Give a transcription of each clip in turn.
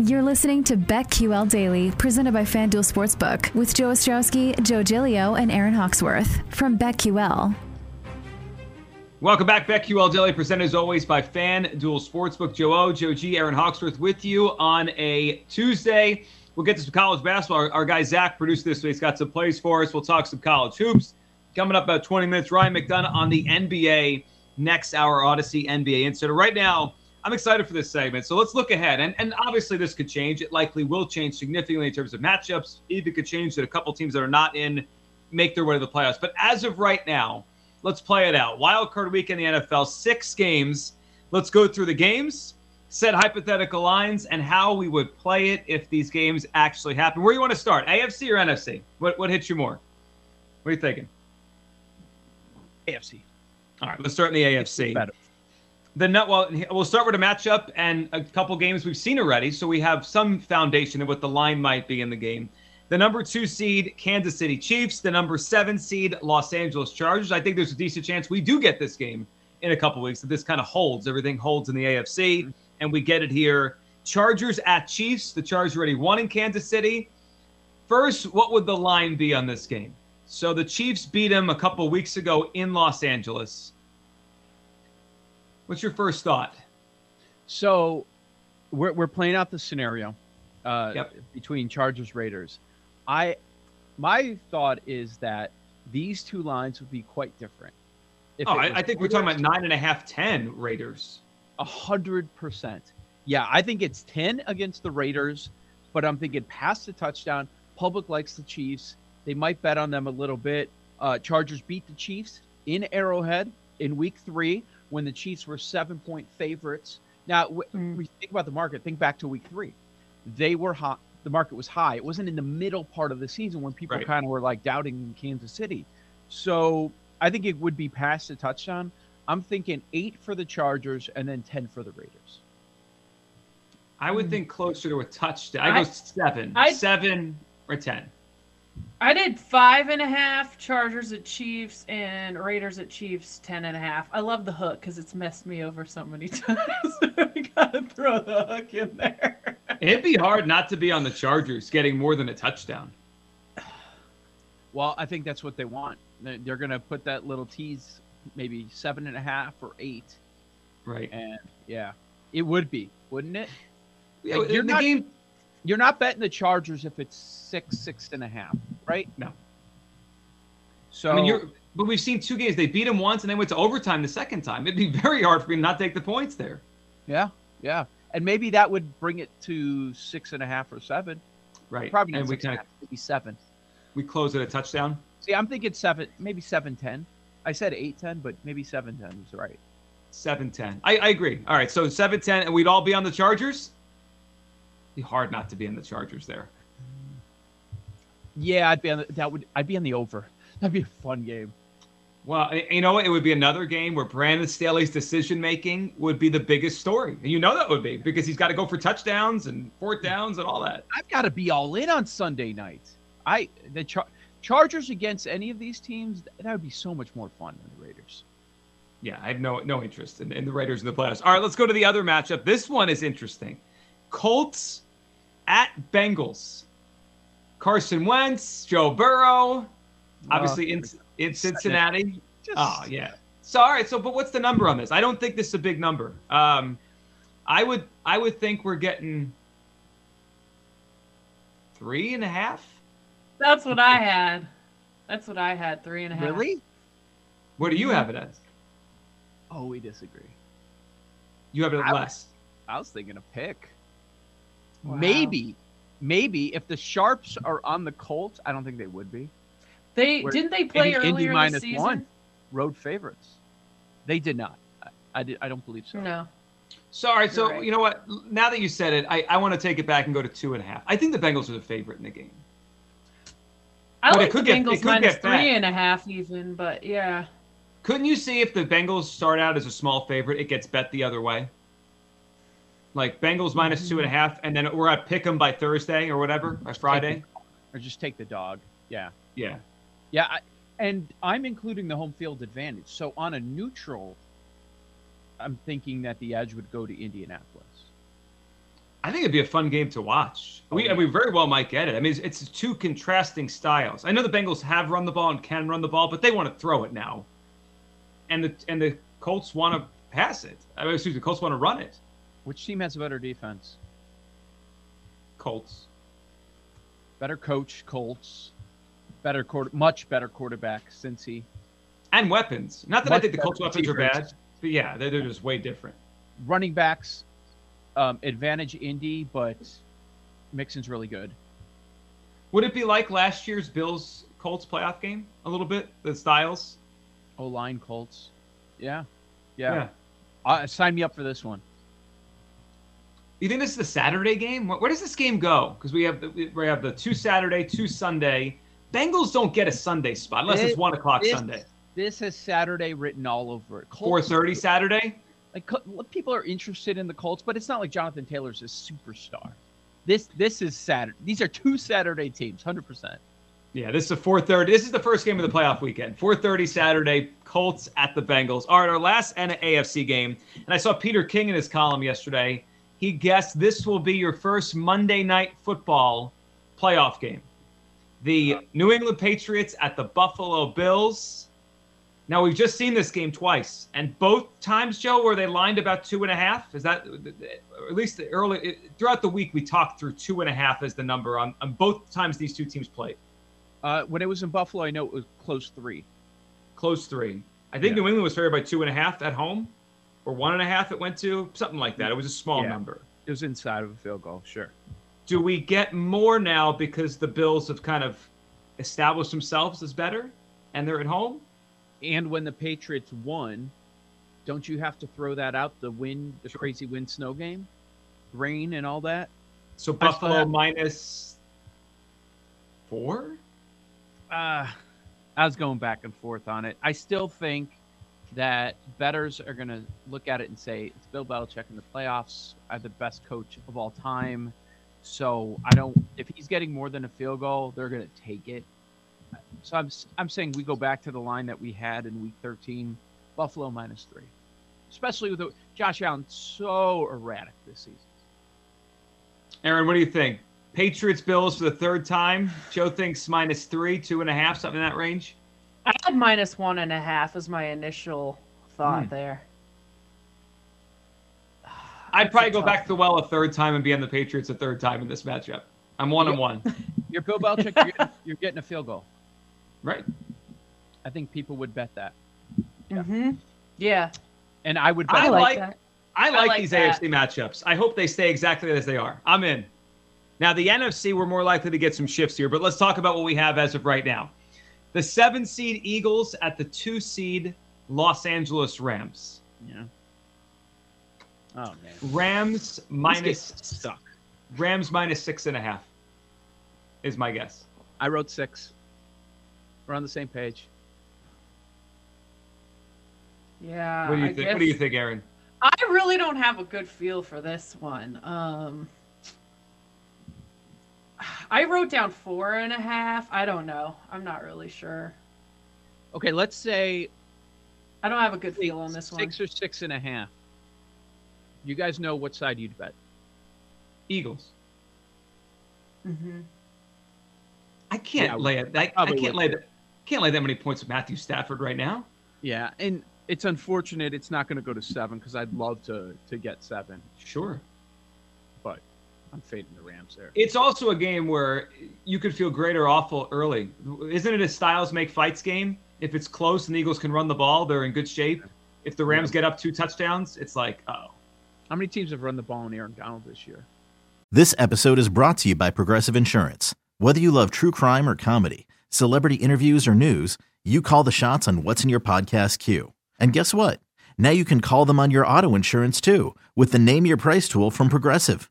You're listening to BetQL Daily, presented by FanDuel Sportsbook, with Joe Ostrowski, Joe Giglio, and Aaron Hawksworth from BetQL. Welcome back, BetQL Daily, presented as always by FanDuel Sportsbook. Joe O, Joe G, Aaron Hawksworth with you on a Tuesday. We'll get to some college basketball. Our, our guy Zach produced this, so he's got some plays for us. We'll talk some college hoops. Coming up about 20 minutes, Ryan McDonough on the NBA next hour, Audacy NBA Insider. Right now, I'm excited for this segment. So let's look ahead. And, and obviously, this could change. It likely will change significantly in terms of matchups. Even could change that a couple teams that are not in make their way to the playoffs. But as of right now, let's play it out. Wild card week in the NFL, six games. Let's go through the games, set hypothetical lines, and how we would play it if these games actually happen. Where do you want to start? AFC or NFC? What what hits you more? What are you thinking? AFC. All right, let's start in the AFC. The nut. Well, we'll start with a matchup and a couple games we've seen already, so we have some foundation of what the line might be in the game. The number two seed, Kansas City Chiefs. The number seven seed, Los Angeles Chargers. I think there's a decent chance we do get this game in a couple weeks. That this kind of holds. Everything holds in the AFC, and we get it here. Chargers at Chiefs. The Chargers already won in Kansas City. First, what would the line be on this game? So the Chiefs beat them a couple weeks ago in Los Angeles. What's your first thought? So we're, we're playing out the scenario uh, Yep. between Chargers Raiders. I my thought is that these two lines would be quite different. If Oh, I, I think we're talking about nine and a half, ten Raiders. a hundred percent. Yeah, I think it's ten against the Raiders, but I'm thinking past the touchdown. Public likes the Chiefs. They might bet on them a little bit. Uh, Chargers beat the Chiefs in Arrowhead in Week Three when the Chiefs were seven point favorites. Now, w- hmm. we think about the market. Think back to Week Three. They were hot. The market was high. It wasn't in the middle part of the season when people Right. kind of were like doubting Kansas City. So I think it would be past the touchdown. I'm thinking eight for the Chargers and then ten for the Raiders. I would hmm. think closer to a touchdown. I I- go seven, I- seven or ten. I did five and a half Chargers at Chiefs and Raiders at Chiefs ten and a half. I love the hook because it's messed me over so many times. we gotta throw the hook in there. It'd be hard not to be on the Chargers getting more than a touchdown. Well, I think that's what they want. They- They're going to put that little tease, maybe seven and a half or eight, Right. and yeah, it would be, wouldn't it? Yeah, Like, you're the not- game. You're not betting the Chargers if it's six, six and a half, right? No. So I mean, you're. But we've seen two games. They beat them once, and they went to overtime the second time. It'd be very hard for me to not take the points there. yeah, yeah, and maybe that would bring it to six and a half or seven. Right. Probably not and we six and kind a of half, maybe seven. we close at a touchdown. See, I'm thinking seven, maybe seven ten. I said eight ten, but maybe seven ten is right. Seven ten. I, I agree. All right. So seven ten, and we'd all be on the Chargers. Be hard not to be on the Chargers there. Yeah, I'd be on the, that would I'd be on the over. That'd be a fun game. Well, you know what? It would be another game where Brandon Staley's decision making would be the biggest story. And you know that would be because he's got to go for touchdowns and fourth downs and all that. I've got to be all in on Sunday night. I the Char- Chargers against any of these teams that would be so much more fun than the Raiders. Yeah, I have no no interest in, in the Raiders in the playoffs. All right, let's go to the other matchup. This one is interesting. Colts at Bengals. Carson Wentz, Joe Burrow, obviously in in Cincinnati. Just, Oh yeah, So all right. So, but what's the number on this? I don't think this is a big number. Um, I would I would think we're getting three and a half. That's what I had. That's what I had. Three and a half. Really? Where do you have it as? Oh, we disagree. You have it I at would- less. I was thinking a pick. Wow. Maybe, maybe if the Sharps are on the Colts, I don't think they would be They Where- didn't they play Indy- Indy earlier minus this season? one. road favorites. They did not. I, I, did, I don't believe so. No. Sorry. So You're right. you know what? Now that you said it, I, I want to take it back and go to two and a half. I think the Bengals are the favorite in the game. I But it like the get- it Bengals could minus get back. three and a half even, but yeah. Couldn't you see if the Bengals start out as a small favorite, it gets bet the other way? Like Bengals minus two and a mm-hmm. half, and then we're at pick 'em by Thursday or whatever, by Friday. Or just take the dog. Yeah. Yeah. Yeah. I, and I'm including the home field advantage. So on a neutral, I'm thinking that the edge would go to Indianapolis. I think it'd be a fun game to watch. Oh, We, yeah. we very well might get it. I mean, it's, it's two contrasting styles. I know the Bengals have run the ball and can run the ball, but they want to throw it now, and the and the Colts want to pass it. I mean, excuse me, the Colts want to run it. Which team has a better defense? Colts. Better coach, Colts. Better quarter, much better quarterback, Cincy. and weapons. Not that I think the Colts' weapons are bad, but yeah, they're, they're just way different. Running backs, um, advantage Indy, but Mixon's really good. Would it be like last year's Bills Colts playoff game a little bit? The styles. O line Colts. Yeah. Yeah. Uh, sign me up for this one. You think this is the Saturday game? Where, where does this game go? Because we have the, we have the two Saturday, two Sunday. Bengals don't get a Sunday spot unless it's one o'clock this- Sunday. This has Saturday written all over it. Four thirty Saturday. Like people are interested in the Colts, but it's not like Jonathan Taylor's a superstar. This this is Saturday. These are two Saturday teams, hundred percent. Yeah, this is a four thirty. This is the first game of the playoff weekend. Four thirty Saturday. Colts at the Bengals. All right, our last N- AFC game, and I saw Peter King in his column yesterday. He guessed this will be your first Monday night football playoff game. The New England Patriots at the Buffalo Bills. Now we've just seen this game twice, and both times, Joe, were they lined about two and a half? Is that at least the early throughout the week we talked through two and a half as the number on, on both times these two teams played. Uh, when it was in Buffalo, I know it was close three. Close three. I think Yeah. New England was favored by two and a half at home, or one and a half. It went to something like that. It was a small Yeah. number. It was inside of a field goal, sure. Do we get more now because the Bills have kind of established themselves as better, and they're at home? And when the Patriots won, don't you have to throw that out? The wind, the crazy wind snow game, rain and all that. So Buffalo have- minus four. Uh, I was going back and forth on it. I still think that betters are going to look at it and say it's Bill Belichick in the playoffs. I'm the best coach of all time. So I don't. If he's getting more than a field goal, they're going to take it. So I'm I'm saying we go back to the line that we had in Week 13, Buffalo minus three, especially with the, Josh Allen so erratic this season. Aaron, what do you think? Patriots Bills for the third time. Joe thinks minus three, two and a half, something in that range. I had minus one and a half as my initial thought Hmm. there. I'd probably go back to the well a third time and be on the Patriots a third time in this matchup. I'm one on one. You're Bill Belichick. You're getting, you're getting a field goal. Right. I think people would bet that, Mm-hmm. Yeah, and I would bet. I I, like- like that. I like, like these that. AFC matchups. I hope they stay exactly as they are. I'm in. Now, the NFC, we're more likely to get some shifts here, but let's talk about what we have as of right now. The seven seed Eagles at the two seed Los Angeles Rams. Yeah. Oh man. Rams minus games suck. Rams minus six and a half is my guess. I wrote six. We're on the same page. Yeah. What do you I think? What do you think, Aaron? I really don't have a good feel for this one. Um, I wrote down four and a half. I don't know. I'm not really sure. Okay, let's say I don't have a good feel on this six or six and a half. You guys know what side you'd bet. Eagles. Mm-hmm. I can't Yeah, lay it. I, I can't lay that. Can't lay that many points with Matthew Stafford right now. Yeah, and It's unfortunate it's not going to go to seven because I'd love to to get seven, Sure. But I'm fading the Rams there. It's also a game where you could feel great or awful early. Isn't it a styles make fights game? If it's close and the Eagles can run the ball, they're in good shape. If the Rams get up two touchdowns, it's like, oh. How many teams have run the ball on Aaron Donald this year? This episode is brought to you by Progressive Insurance. Whether you love true crime or comedy, celebrity interviews or news, you call the shots on what's in your podcast queue. And guess what? Now you can call them on your auto insurance too with the Name Your Price tool from Progressive.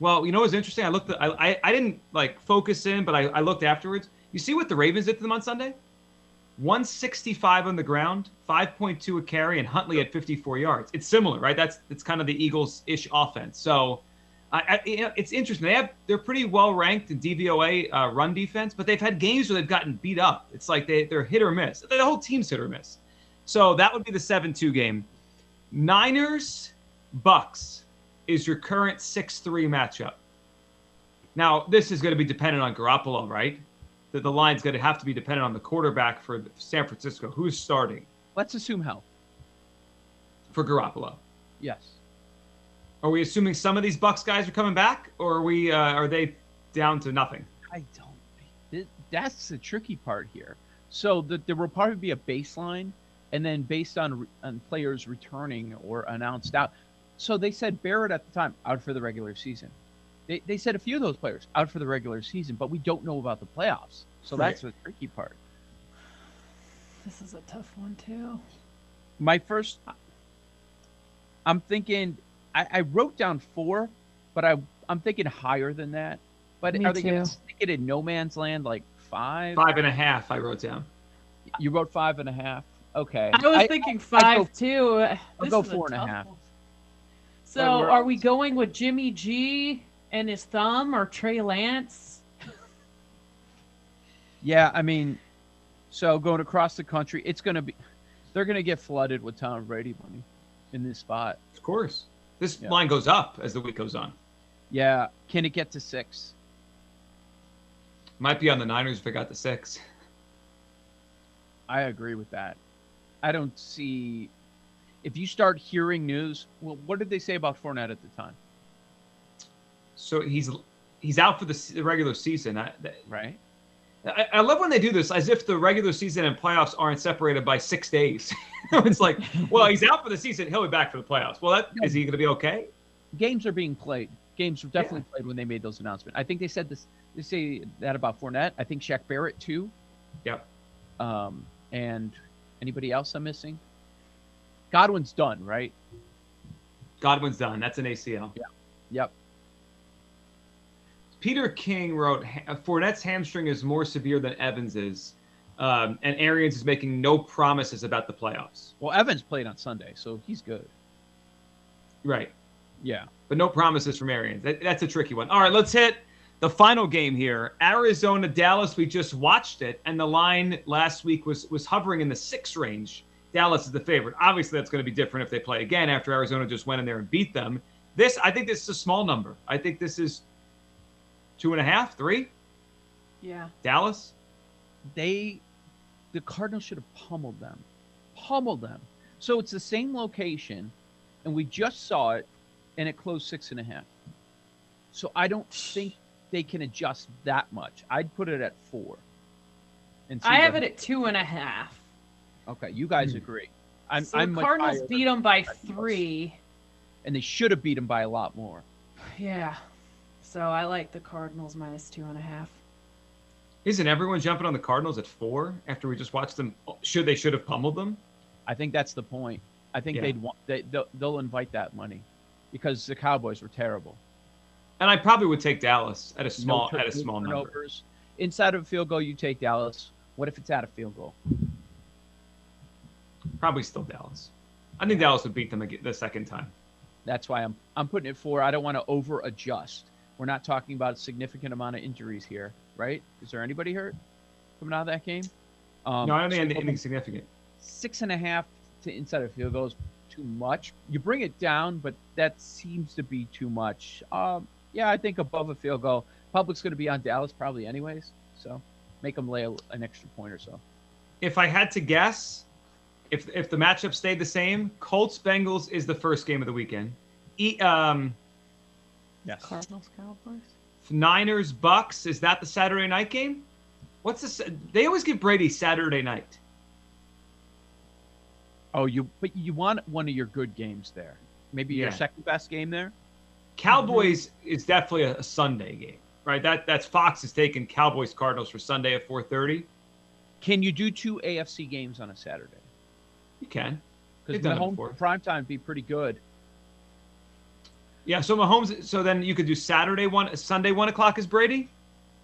Well, you know what's interesting? I looked. At, I, I I didn't like focus in, but I, I looked afterwards. You see what the Ravens did to them on Sunday? 165 on the ground, 5.2 a carry, and Huntley at 54 yards. It's similar, right? That's it's kind of the Eagles-ish offense. So, I, I, it's interesting. They have they're pretty well ranked in DVOA uh, run defense, but they've had games where they've gotten beat up. It's like they they're hit or miss. The whole team's hit or miss. So that would be the 7-2 game. Niners, Bucks is your current 6-3 matchup. Now, this is going to be dependent on Garoppolo, right? That the line's going to have to be dependent on the quarterback for San Francisco. Who's starting Let's assume health. for Garoppolo? Yes. Are we assuming some of these Bucks guys are coming back, or are we? Uh, are they down to nothing? I don't. That's the tricky part here. So the, there will probably be a baseline, and then based on on players returning or announced out. So they said Barrett at the time out for the regular season. They, they said a few of those players out for the regular season, but we don't know about the playoffs. So Right. that's the tricky part. This is a tough one too. My first, I'm thinking, I, I wrote down four, but I I'm thinking higher than that. But Me are they going to stick it in no man's land like five? Five and a half. I wrote down. You wrote five and a half. Okay. I was thinking five go- too. This go is four and a half. one. So Wait, we're- are we going with Jimmy G and his thumb or Trey Lance? Yeah, I mean, so going across the country, it's going to be, they're going to get flooded with Tom Brady money in this spot. Of course. This Yeah. line goes up as the week goes on. Yeah. Can it get to six? Might be on the Niners if it got to six. I agree with that. I don't see, if you start hearing news, well, what did they say about Fournette at the time? So he's he's out for the the regular season. I, Right. I, I love when they do this, as if the regular season and playoffs aren't separated by six days. it's like, well, he's out for the season. He'll be back for the playoffs. Well, is he going to be okay? Games are being played. Games were definitely played when they made those announcements. I think they said this, they say that about Fournette. I think Shaq Barrett too. Yep. Um, and anybody else I'm missing? Godwin's done, right? Godwin's done. That's an ACL. Yeah. Yep. Peter King wrote, "Ha- Fournette's hamstring is more severe than Evans's, um, and Arians is making no promises about the playoffs. Well, Evans played on Sunday, so he's good. Right. Yeah. but no promises from Arians. That, that's a tricky one. All right, let's hit the final game here. Arizona Dallas. We just watched it, and the line last week was was hovering in the six range. Dallas is the favorite. Obviously, that's going to be different if they play again after Arizona just went in there and beat them. This, I think, this is a small number. I think this is two and a half, three. Yeah. Dallas. They, the Cardinals should have pummeled them, pummeled them. So it's the same location, and we just saw it, and it closed six and a half. So I don't think they can adjust that much. I'd put it at four. And I have what- it at two and a half. Okay, you guys hmm. agree. I'm, so I'm the Cardinals beat them by three. and they should have beat them by a lot more. Yeah. So I like the Cardinals minus two and a half. Isn't everyone jumping on the Cardinals at four after we just watched them? Oh, should they should have pummeled them? I think that's the point. I think Yeah. they'd want they they'll, they'll invite that money because the Cowboys were terrible. And I probably would take Dallas at a small No at a tur- small number. Inside of a field goal, you take Dallas. What if it's out of field goal? Probably still Dallas. I think Dallas would beat them the second time. That's why I'm I'm putting it four. I don't want to over adjust. We're not talking about a significant amount of injuries here, right? Is there anybody hurt coming out of that game? Um, no, I don't think anything significant. six and a half to inside of field goal is too much. You bring it down, but that seems to be too much. Um, yeah, I think above a field goal. Public's going to be on Dallas probably anyways, so make them lay a, an extra point or so. If I had to guess, if if the matchup stayed the same, Colts Bengals is the first game of the weekend. E, um, Yes. Cardinals, Cowboys. Niners Bucks is that the Saturday night game? What's this? They always give Brady Saturday night. Oh, you but you want one of your good games there. Maybe your second best game there. Cowboys is definitely a, a Sunday game, right? That that's Fox is taking Cowboys Cardinals for Sunday at 4:30. Can you do two AFC games on a Saturday? You can. Because They've done home before. prime time be pretty good. Yeah, so Mahomes. So then you could do Saturday one, Sunday one o'clock is Brady.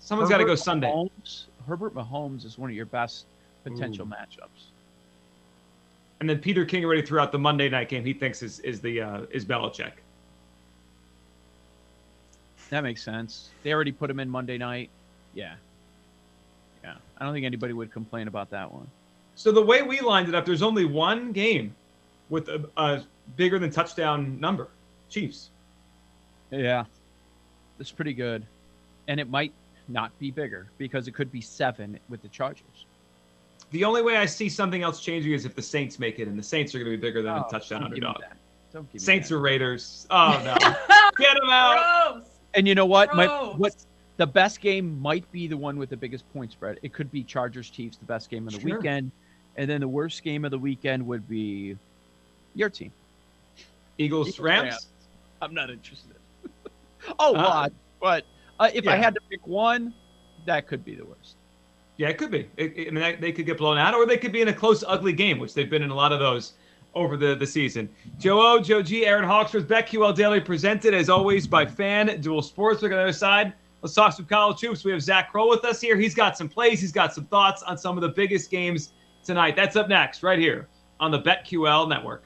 Someone's got to go Sunday. Mahomes, Herbert Mahomes is one of your best potential Ooh. matchups. And then Peter King already threw out the Monday night game. He thinks is is the uh, is Belichick. That makes sense. They already put him in Monday night. Yeah. Yeah. I don't think anybody would complain about that one. So the way we lined it up, there's only one game with a, a bigger than touchdown number. Chiefs. Yeah. that's pretty good. And it might not be bigger because it could be seven with the Chargers. The only way I see something else changing is if the Saints make it, and the Saints are going to be bigger than Oh, a touchdown don't give me underdog. that. Don't give me Saints that. or Raiders. Oh no, get them out. Gross. And you know what? My, what the best game might be the one with the biggest point spread. It could be Chargers Chiefs, the best game of the Sure. weekend, and then the worst game of the weekend would be your team. Eagles, Eagles, Rams. Rams. I'm not interested. oh, Uh, lot, but uh, if I had to pick one, that could be the worst. Yeah, it could be. It, it- I mean, they could get blown out, or they could be in a close, ugly game, which they've been in a lot of those over the, the season. Joe O, Joe G, Aaron Hawksworth, BetQL Daily, presented as always by FanDuel Sportsbook on the other side. Let's talk some college hoops. We have Zach Kroll with us here. He's got some plays. He's got some thoughts on some of the biggest games tonight. That's up next, right here on the BetQL Network.